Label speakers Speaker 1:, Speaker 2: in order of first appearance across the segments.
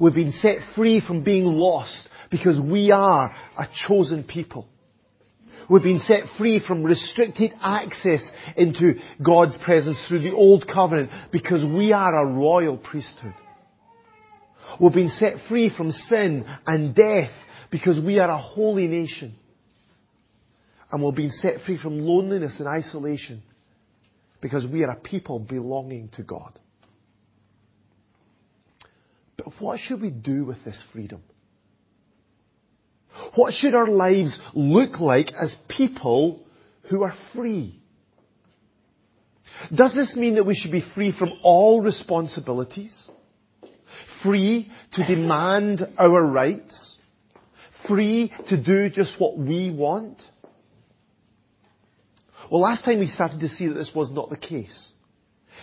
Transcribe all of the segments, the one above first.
Speaker 1: We've been set free from being lost because we are a chosen people. We've been set free from restricted access into God's presence through the old covenant because we are a royal priesthood. We've been set free from sin and death because we are a holy nation. And we've been set free from loneliness and isolation because we are a people belonging to God. But what should we do with this freedom? What should our lives look like as people who are free? Does this mean that we should be free from all responsibilities? Free to demand our rights? Free to do just what we want? Well, last time we started to see that this was not the case.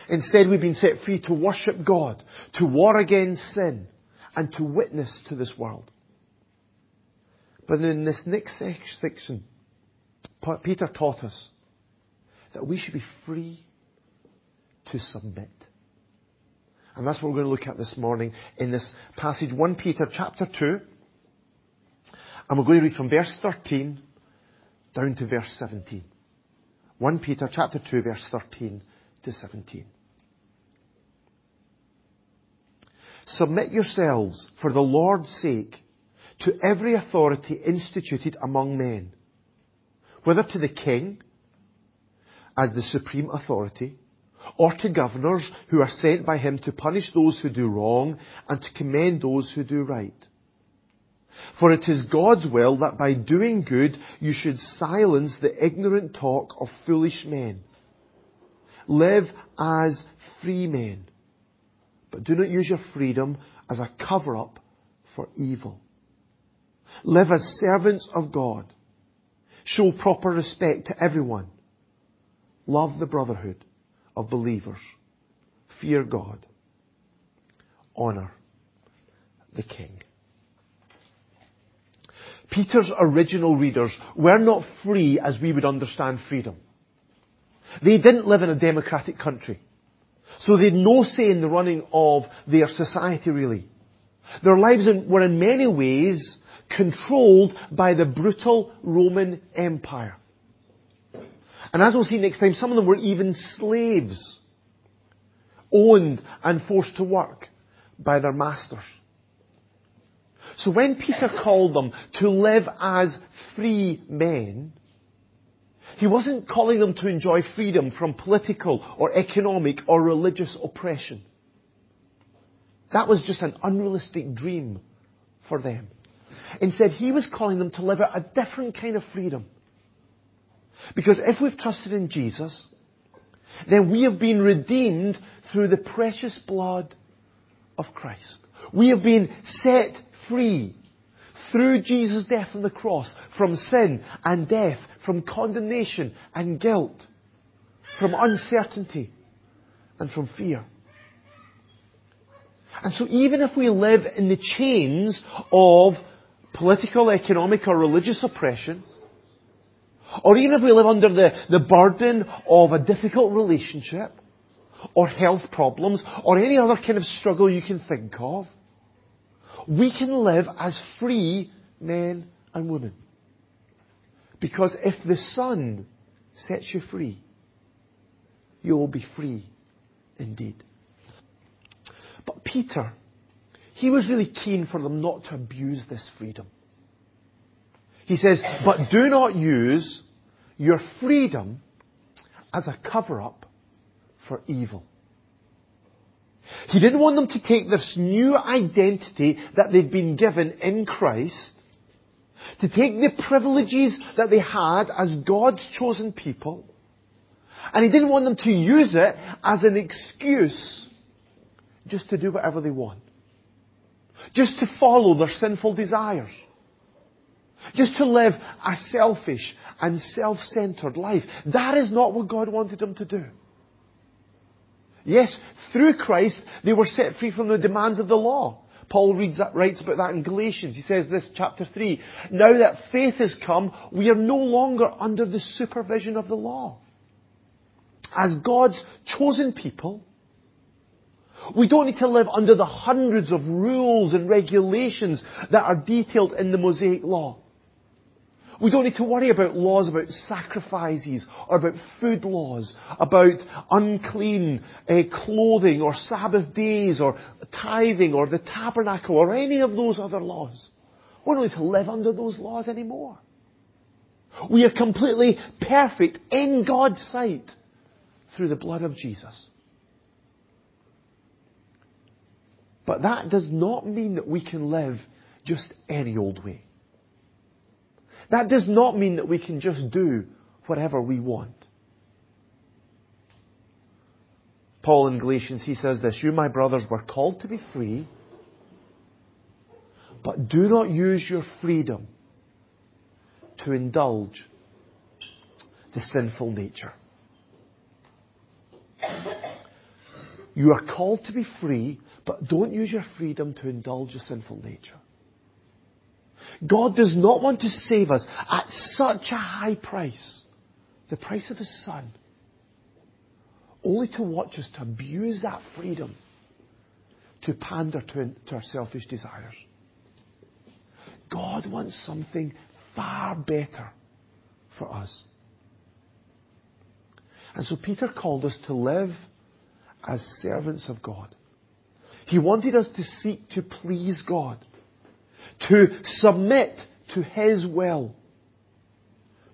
Speaker 1: Instead, we've been set free to worship God, to war against sin, and to witness to this world. But in this next section, Peter taught us that we should be free to submit. And that's what we're going to look at this morning in this passage, 1 Peter chapter 2. And we're going to read from verse 13 down to verse 17. 1 Peter chapter 2 verse 13 to 17. Submit yourselves for the Lord's sake to every authority instituted among men, whether to the king as the supreme authority, or to governors who are sent by him to punish those who do wrong and to commend those who do right. For it is God's will that by doing good you should silence the ignorant talk of foolish men. Live as free men, but do not use your freedom as a cover up for evil. Live as servants of God. Show proper respect to everyone. Love the brotherhood of believers. Fear God. Honor the King. Peter's original readers were not free as we would understand freedom. They didn't live in a democratic country. So they had no say in the running of their society really. Their lives were in many ways controlled by the brutal Roman Empire. And as we'll see next time, some of them were even slaves, owned and forced to work by their masters. So when Peter called them to live as free men, he wasn't calling them to enjoy freedom from political or economic or religious oppression. That was just an unrealistic dream for them. Instead, he was calling them to live out a different kind of freedom. Because if we've trusted in Jesus, then we have been redeemed through the precious blood of Christ. We have been set free through Jesus' death on the cross from sin and death, from condemnation and guilt, from uncertainty and from fear. And so even if we live in the chains of political, economic or religious oppression, or even if we live under the, the burden of a difficult relationship, or health problems, or any other kind of struggle you can think of, we can live as free men and women. Because if the Son sets you free, you will be free indeed. But Peter he was really keen for them not to abuse this freedom. He says, but do not use your freedom as a cover up for evil. He didn't want them to take this new identity that they'd been given in Christ, to take the privileges that they had as God's chosen people, and he didn't want them to use it as an excuse just to do whatever they want. Just to follow their sinful desires. Just to live a selfish and self-centered life. That is not what God wanted them to do. Yes, through Christ, they were set free from the demands of the law. Paul reads that, writes about that in Galatians. He says this, chapter 3. Now that faith has come, we are no longer under the supervision of the law. As God's chosen people, We don't need to live under the hundreds of rules and regulations that are detailed in the Mosaic Law. We don't need to worry about laws about sacrifices or about food laws, about unclean uh, clothing or Sabbath days or tithing or the tabernacle or any of those other laws. We don't need to live under those laws anymore. We are completely perfect in God's sight through the blood of Jesus. But that does not mean that we can live just any old way. That does not mean that we can just do whatever we want. Paul in Galatians, he says this, You, my brothers, were called to be free, but do not use your freedom to indulge the sinful nature. You are called to be free, but don't use your freedom to indulge the sinful nature. God does not want to save us at such a high price, the price of His Son, only to watch us to abuse that freedom to pander to, to our selfish desires. God wants something far better for us. And so Peter called us to live as servants of God. He wanted us to seek to please God to submit to His will,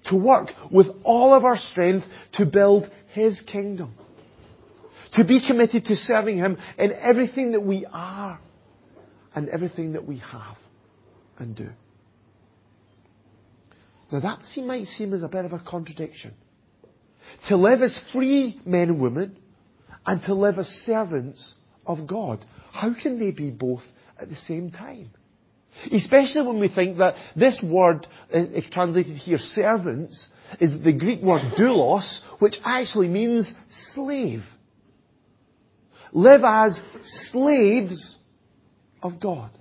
Speaker 1: to work with all of our strength to build His kingdom, to be committed to serving Him in everything that we are and everything that we have and do. Now that might seem as a bit of a contradiction. To live as free men and women and to live as servants of God. How can they be both at the same time? Especially when we think that this word uh, translated here, servants, is the Greek word doulos, which actually means slave. Live as slaves of God.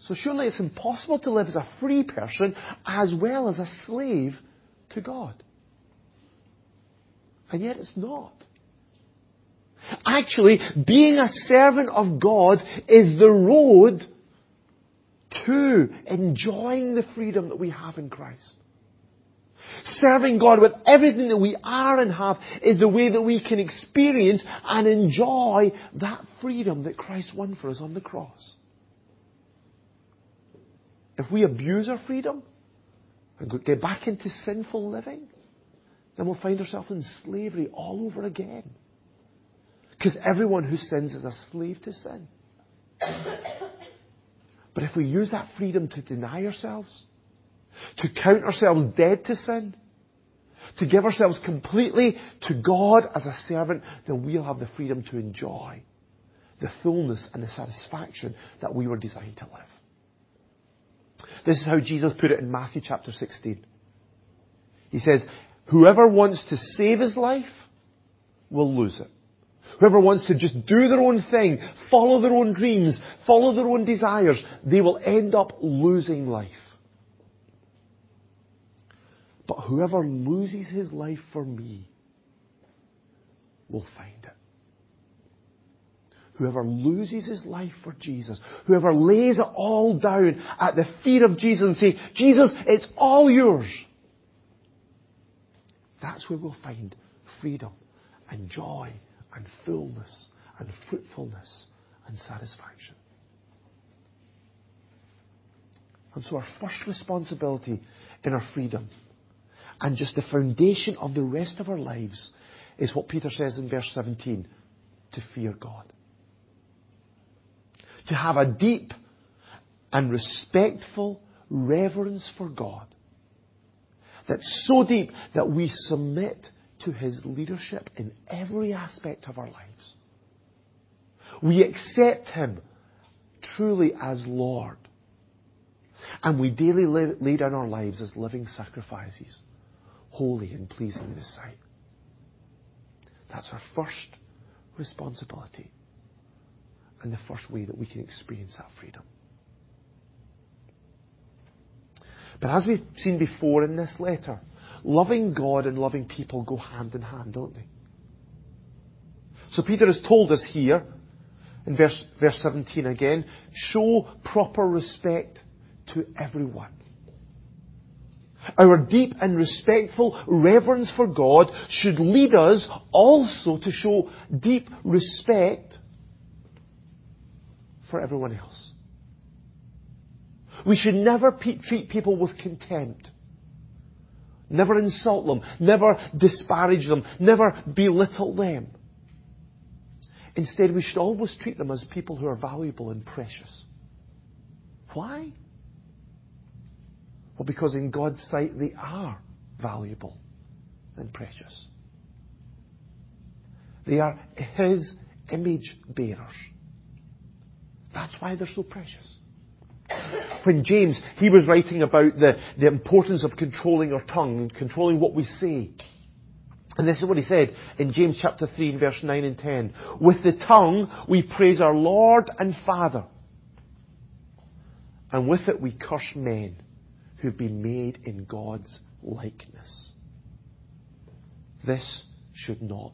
Speaker 1: So surely it's impossible to live as a free person as well as a slave to God. And yet it's not. Actually, being a servant of God is the road to enjoying the freedom that we have in Christ. Serving God with everything that we are and have is the way that we can experience and enjoy that freedom that Christ won for us on the cross. If we abuse our freedom and get back into sinful living, then we'll find ourselves in slavery all over again. Because everyone who sins is a slave to sin. But if we use that freedom to deny ourselves, to count ourselves dead to sin, to give ourselves completely to God as a servant, then we'll have the freedom to enjoy the fullness and the satisfaction that we were designed to live. This is how Jesus put it in Matthew chapter 16. He says, Whoever wants to save his life will lose it. Whoever wants to just do their own thing, follow their own dreams, follow their own desires, they will end up losing life. But whoever loses his life for me will find it. Whoever loses his life for Jesus, whoever lays it all down at the feet of Jesus and say, Jesus, it's all yours. That's where we'll find freedom and joy and fullness and fruitfulness and satisfaction. And so our first responsibility in our freedom and just the foundation of the rest of our lives is what Peter says in verse 17 to fear God. To have a deep and respectful reverence for God that's so deep that we submit to His leadership in every aspect of our lives. We accept Him truly as Lord. And we daily lay down our lives as living sacrifices, holy and pleasing in His sight. That's our first responsibility and the first way that we can experience that freedom. But as we've seen before in this letter, loving God and loving people go hand in hand, don't they? So Peter has told us here, in verse, verse 17 again, show proper respect to everyone. Our deep and respectful reverence for God should lead us also to show deep respect for everyone else. We should never pe- treat people with contempt. Never insult them. Never disparage them. Never belittle them. Instead, we should always treat them as people who are valuable and precious. Why? Well, because in God's sight they are valuable and precious. They are His image bearers. That's why they're so precious. When James, he was writing about the, the importance of controlling our tongue and controlling what we say. And this is what he said in James chapter 3 verse 9 and 10. With the tongue we praise our Lord and Father. And with it we curse men who've been made in God's likeness. This should not.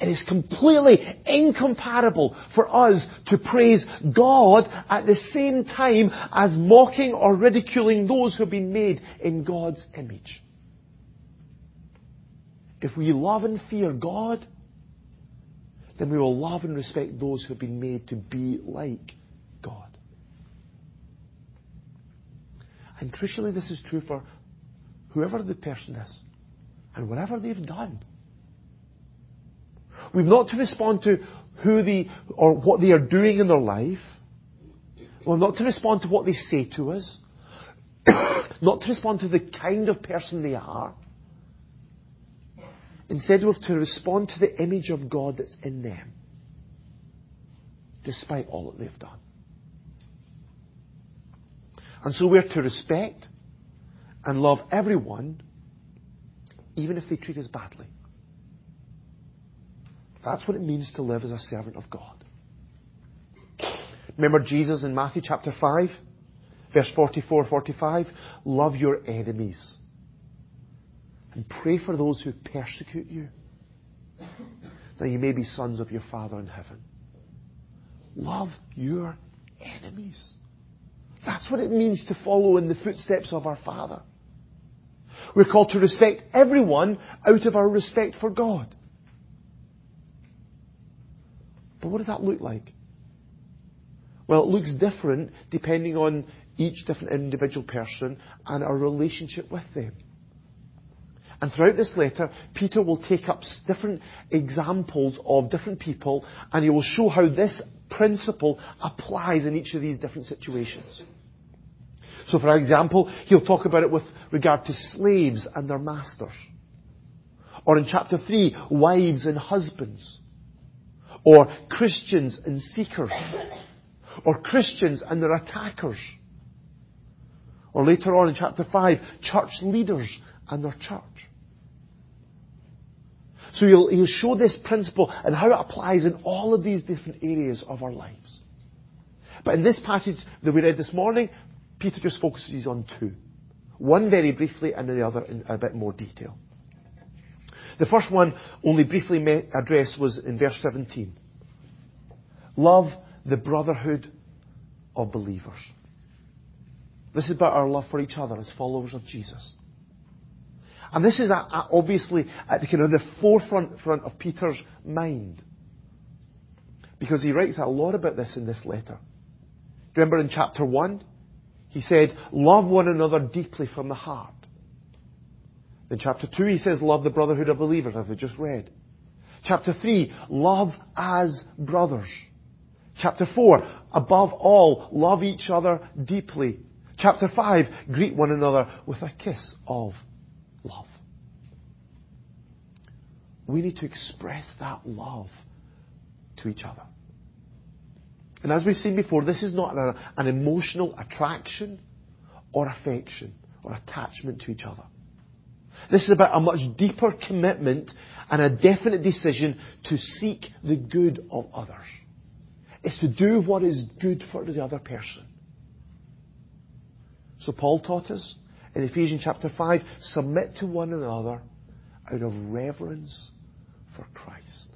Speaker 1: It is completely incomparable for us to praise God at the same time as mocking or ridiculing those who have been made in God's image. If we love and fear God, then we will love and respect those who have been made to be like God. And crucially, this is true for whoever the person is and whatever they've done. We've not to respond to who they or what they are doing in their life. We're not to respond to what they say to us. not to respond to the kind of person they are. Instead, we have to respond to the image of God that's in them, despite all that they've done. And so we're to respect and love everyone, even if they treat us badly. That's what it means to live as a servant of God. Remember Jesus in Matthew chapter 5, verse 44 45? Love your enemies and pray for those who persecute you, that you may be sons of your Father in heaven. Love your enemies. That's what it means to follow in the footsteps of our Father. We're called to respect everyone out of our respect for God. But what does that look like? Well, it looks different depending on each different individual person and our relationship with them. And throughout this letter, Peter will take up different examples of different people and he will show how this principle applies in each of these different situations. So for example, he'll talk about it with regard to slaves and their masters. Or in chapter 3, wives and husbands. Or Christians and seekers. Or Christians and their attackers. Or later on in chapter 5, church leaders and their church. So he'll, he'll show this principle and how it applies in all of these different areas of our lives. But in this passage that we read this morning, Peter just focuses on two. One very briefly and the other in a bit more detail. The first one, only briefly addressed, was in verse 17. Love the brotherhood of believers. This is about our love for each other as followers of Jesus. And this is obviously at the kind of the forefront front of Peter's mind. Because he writes a lot about this in this letter. Remember in chapter 1? He said, love one another deeply from the heart. In chapter 2 he says, love the brotherhood of believers, as we just read. Chapter 3, love as brothers. Chapter 4, above all, love each other deeply. Chapter 5, greet one another with a kiss of love. We need to express that love to each other. And as we've seen before, this is not an, an emotional attraction or affection or attachment to each other. This is about a much deeper commitment and a definite decision to seek the good of others. It's to do what is good for the other person. So Paul taught us in Ephesians chapter 5, submit to one another out of reverence for Christ.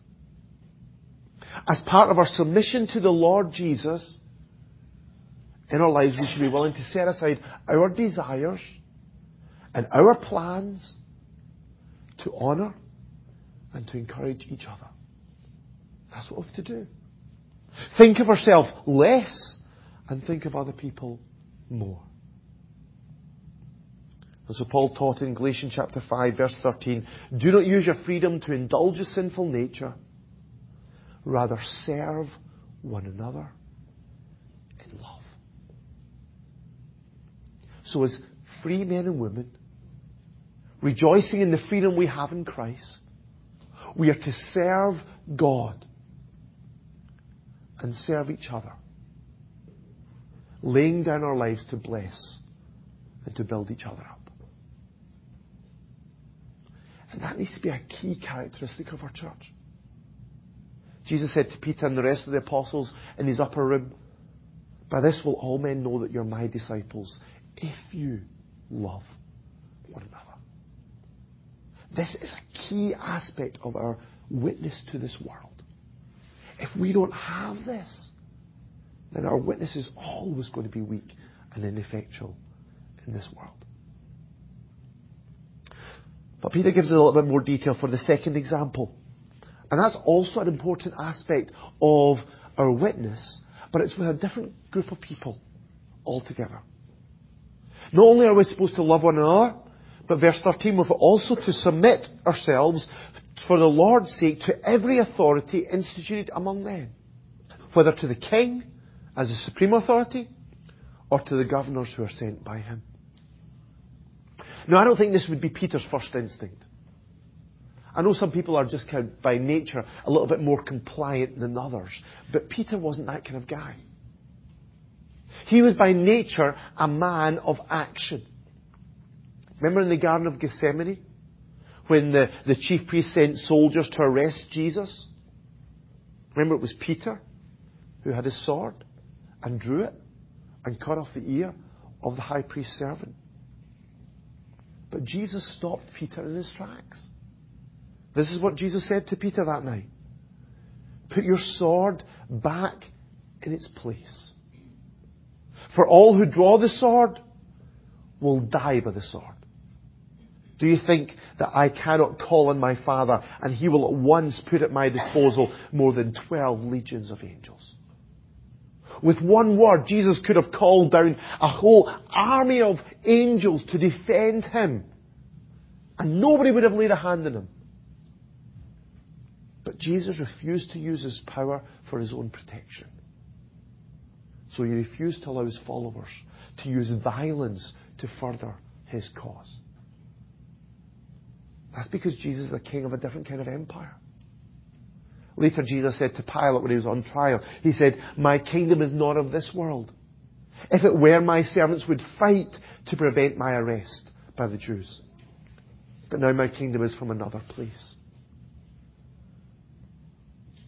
Speaker 1: As part of our submission to the Lord Jesus, in our lives we should be willing to set aside our desires and our plans to honour and to encourage each other. That's what we have to do. Think of ourselves less and think of other people more. And so Paul taught in Galatians chapter 5 verse 13, do not use your freedom to indulge a sinful nature. Rather serve one another in love. So as free men and women, rejoicing in the freedom we have in Christ, we are to serve God and serve each other, laying down our lives to bless and to build each other up. And that needs to be a key characteristic of our church. Jesus said to Peter and the rest of the apostles in his upper room, By this will all men know that you're my disciples, if you love one another. This is a key aspect of our witness to this world. If we don't have this, then our witness is always going to be weak and ineffectual in this world. But Peter gives us a little bit more detail for the second example. And that's also an important aspect of our witness, but it's with a different group of people altogether. Not only are we supposed to love one another, but verse 13, we're also to submit ourselves for the Lord's sake to every authority instituted among men, whether to the king as a supreme authority or to the governors who are sent by him. Now, I don't think this would be Peter's first instinct. I know some people are just kind of, by nature a little bit more compliant than others, but Peter wasn't that kind of guy. He was by nature a man of action. Remember in the Garden of Gethsemane? When the, the chief priest sent soldiers to arrest Jesus? Remember it was Peter who had his sword and drew it and cut off the ear of the high priest's servant. But Jesus stopped Peter in his tracks. This is what Jesus said to Peter that night. Put your sword back in its place. For all who draw the sword will die by the sword. Do you think that I cannot call on my Father and He will at once put at my disposal more than 12 legions of angels? With one word, Jesus could have called down a whole army of angels to defend him. And nobody would have laid a hand on him. But Jesus refused to use his power for his own protection. So he refused to allow his followers to use violence to further his cause. That's because Jesus is a king of a different kind of empire. Later, Jesus said to Pilate when he was on trial, He said, My kingdom is not of this world. If it were, my servants would fight to prevent my arrest by the Jews. But now my kingdom is from another place.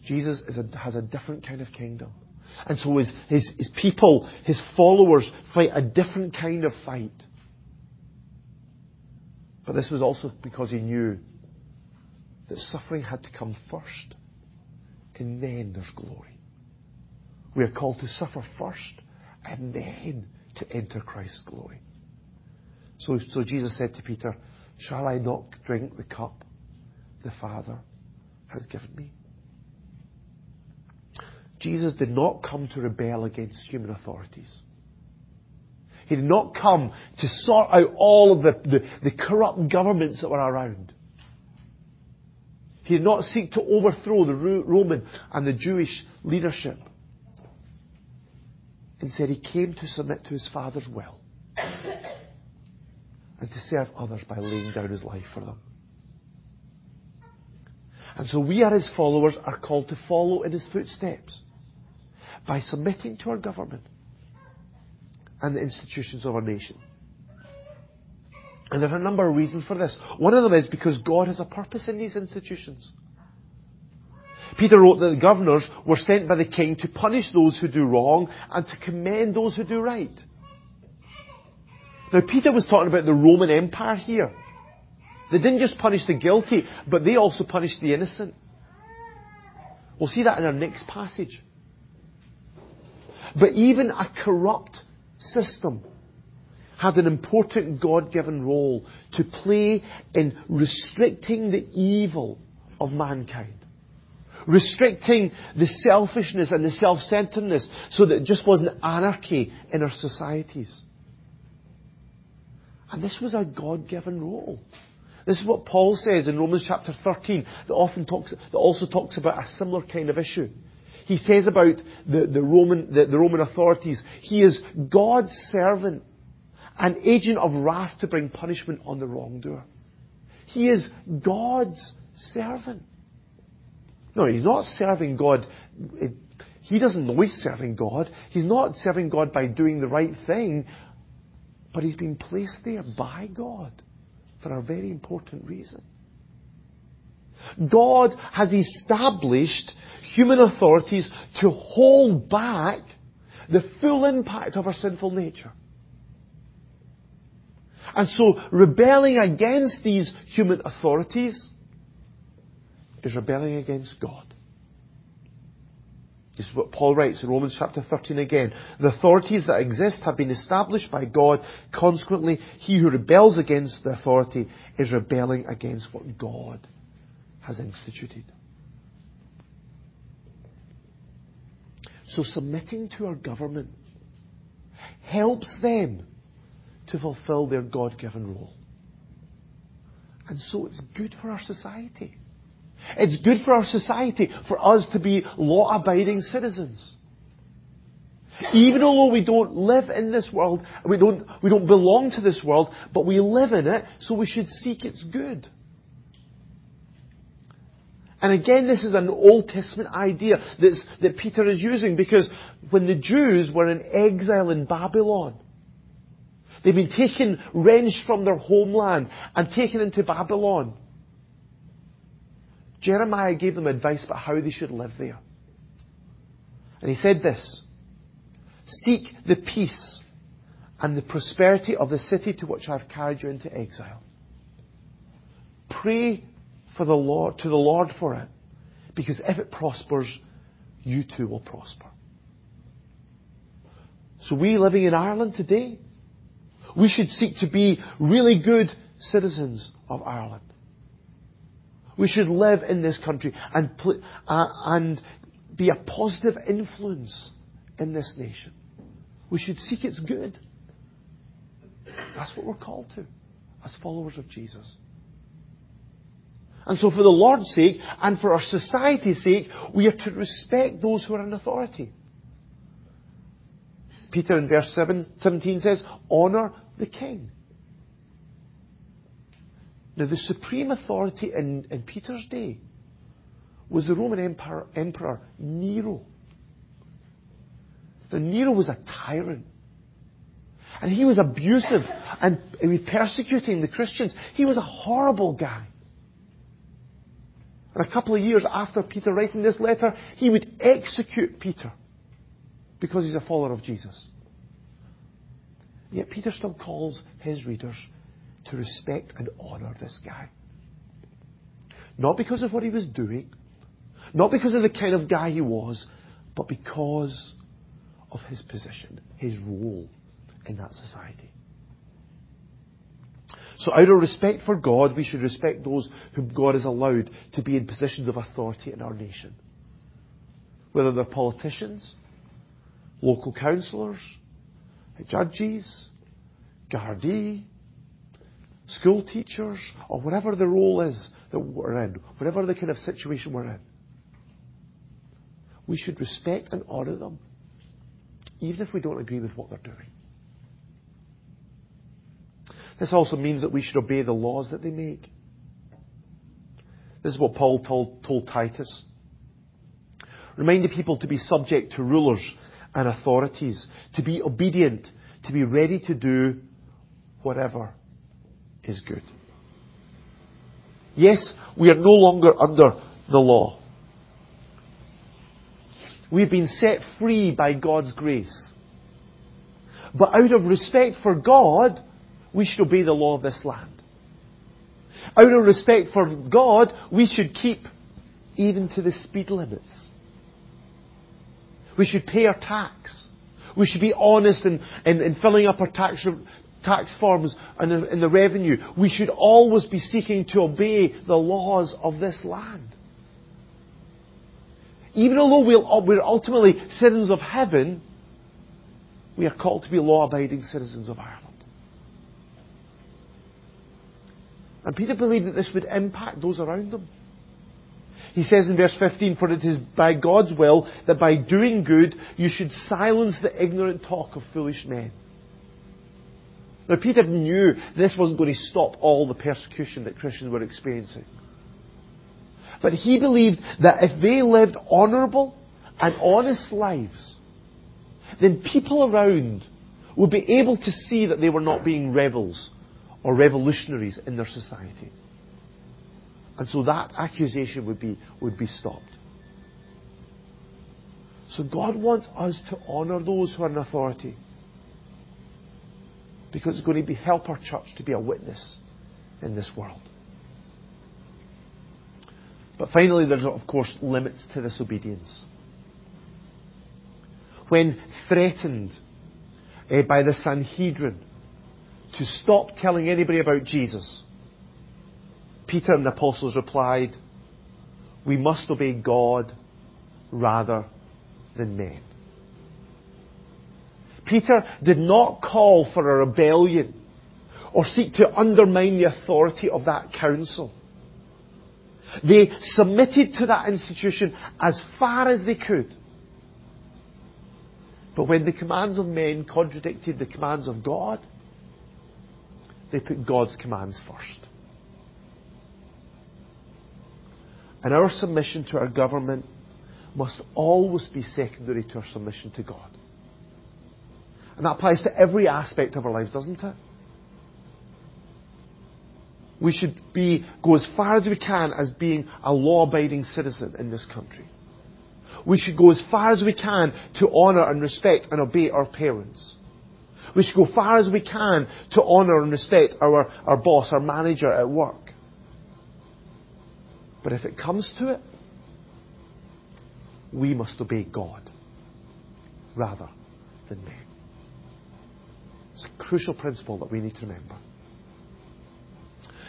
Speaker 1: Jesus a, has a different kind of kingdom. And so his, his, his people, his followers, fight a different kind of fight. But this was also because he knew that suffering had to come first and then there's glory. We are called to suffer first and then to enter Christ's glory. So, so Jesus said to Peter, Shall I not drink the cup the Father has given me? Jesus did not come to rebel against human authorities. He did not come to sort out all of the, the, the corrupt governments that were around. He did not seek to overthrow the Roman and the Jewish leadership. Instead, he came to submit to his Father's will and to serve others by laying down his life for them. And so we, as his followers, are called to follow in his footsteps by submitting to our government and the institutions of our nation. And there's a number of reasons for this. One of them is because God has a purpose in these institutions. Peter wrote that the governors were sent by the king to punish those who do wrong and to commend those who do right. Now, Peter was talking about the Roman Empire here. They didn't just punish the guilty, but they also punished the innocent. We'll see that in our next passage. But even a corrupt system had an important God given role to play in restricting the evil of mankind. Restricting the selfishness and the self-centeredness so that it just wasn't anarchy in our societies. And this was a God given role. This is what Paul says in Romans chapter 13 that often talks, that also talks about a similar kind of issue. He says about the, the Roman, the, the Roman authorities, he is God's servant, an agent of wrath to bring punishment on the wrongdoer. He is God's servant. No, he's not serving God. He doesn't know he's serving God. He's not serving God by doing the right thing, but he's been placed there by God for a very important reason. God has established human authorities to hold back the full impact of our sinful nature. And so rebelling against these human authorities is rebelling against God. This is what Paul writes in Romans chapter 13 again. The authorities that exist have been established by God. Consequently, he who rebels against the authority is rebelling against what God has instituted. So submitting to our government helps them to fulfill their God given role. And so it's good for our society. It's good for our society for us to be law abiding citizens. Even although we don't live in this world, we don't, we don't belong to this world, but we live in it, so we should seek its good. And again, this is an Old Testament idea that Peter is using because when the Jews were in exile in Babylon, they'd been taken, wrenched from their homeland and taken into Babylon. Jeremiah gave them advice about how they should live there. And he said this Seek the peace and the prosperity of the city to which I have carried you into exile. Pray for the Lord, to the Lord for it, because if it prospers, you too will prosper. So we living in Ireland today, we should seek to be really good citizens of Ireland. We should live in this country and, uh, and be a positive influence in this nation. We should seek its good. That's what we're called to as followers of Jesus. And so for the Lord's sake and for our society's sake, we are to respect those who are in authority. Peter in verse 7, 17 says, honour the king. Now, the supreme authority in, in Peter's day was the Roman Emperor, Emperor Nero. Now, Nero was a tyrant. And he was abusive and he was persecuting the Christians. He was a horrible guy. And a couple of years after Peter writing this letter, he would execute Peter because he's a follower of Jesus. Yet Peter still calls his readers to respect and honour this guy. Not because of what he was doing, not because of the kind of guy he was, but because of his position, his role in that society. So out of respect for God, we should respect those whom God has allowed to be in positions of authority in our nation. Whether they're politicians, local councillors, judges, Gardaí, school teachers, or whatever the role is that we're in, whatever the kind of situation we're in. We should respect and honour them, even if we don't agree with what they're doing. This also means that we should obey the laws that they make. This is what Paul told, told Titus. Reminding people to be subject to rulers and authorities, to be obedient, to be ready to do whatever is good. Yes, we are no longer under the law. We've been set free by God's grace. But out of respect for God, we should obey the law of this land. Out of respect for God, we should keep even to the speed limits We should pay our tax. We should be honest in, in, in filling up our tax, tax forms and in, in the revenue. We should always be seeking to obey the laws of this land. Even although we're ultimately citizens of heaven, we are called to be law abiding citizens of Ireland. And Peter believed that this would impact those around him. He says in verse 15, For it is by God's will that by doing good you should silence the ignorant talk of foolish men. Now Peter knew this wasn't going to stop all the persecution that Christians were experiencing. But he believed that if they lived honourable and honest lives, then people around would be able to see that they were not being rebels or revolutionaries in their society. And so that accusation would be, would be stopped. So God wants us to honour those who are in authority. Because it's going to be, help our church to be a witness in this world. But finally, there's of course limits to this obedience. When threatened uh, by the Sanhedrin to stop telling anybody about Jesus, Peter and the apostles replied, We must obey God rather than men. Peter did not call for a rebellion or seek to undermine the authority of that council. They submitted to that institution as far as they could. But when the commands of men contradicted the commands of God, they put God's commands first. And our submission to our government must always be secondary to our submission to God. And that applies to every aspect of our lives, doesn't it? We should be, go as far as we can as being a law-abiding citizen in this country. We should go as far as we can to honour and respect and obey our parents. We should go far as we can to honour and respect our, our boss, our manager at work. But if it comes to it, we must obey God rather than men. It's a crucial principle that we need to remember.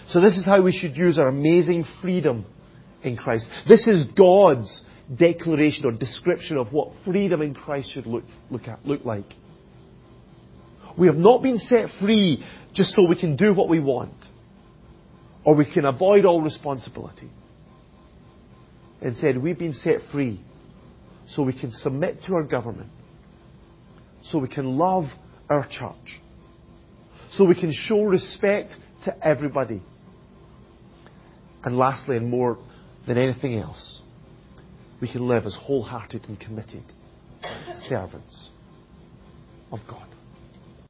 Speaker 1: So this is how we should use our amazing freedom in Christ. This is God's declaration or description of what freedom in Christ should look, look, at, look like. We have not been set free just so we can do what we want or we can avoid all responsibility. Instead, we've been set free so we can submit to our government, so we can love our church, so we can show respect to everybody. And lastly, and more than anything else, we can live as wholehearted and committed servants of God.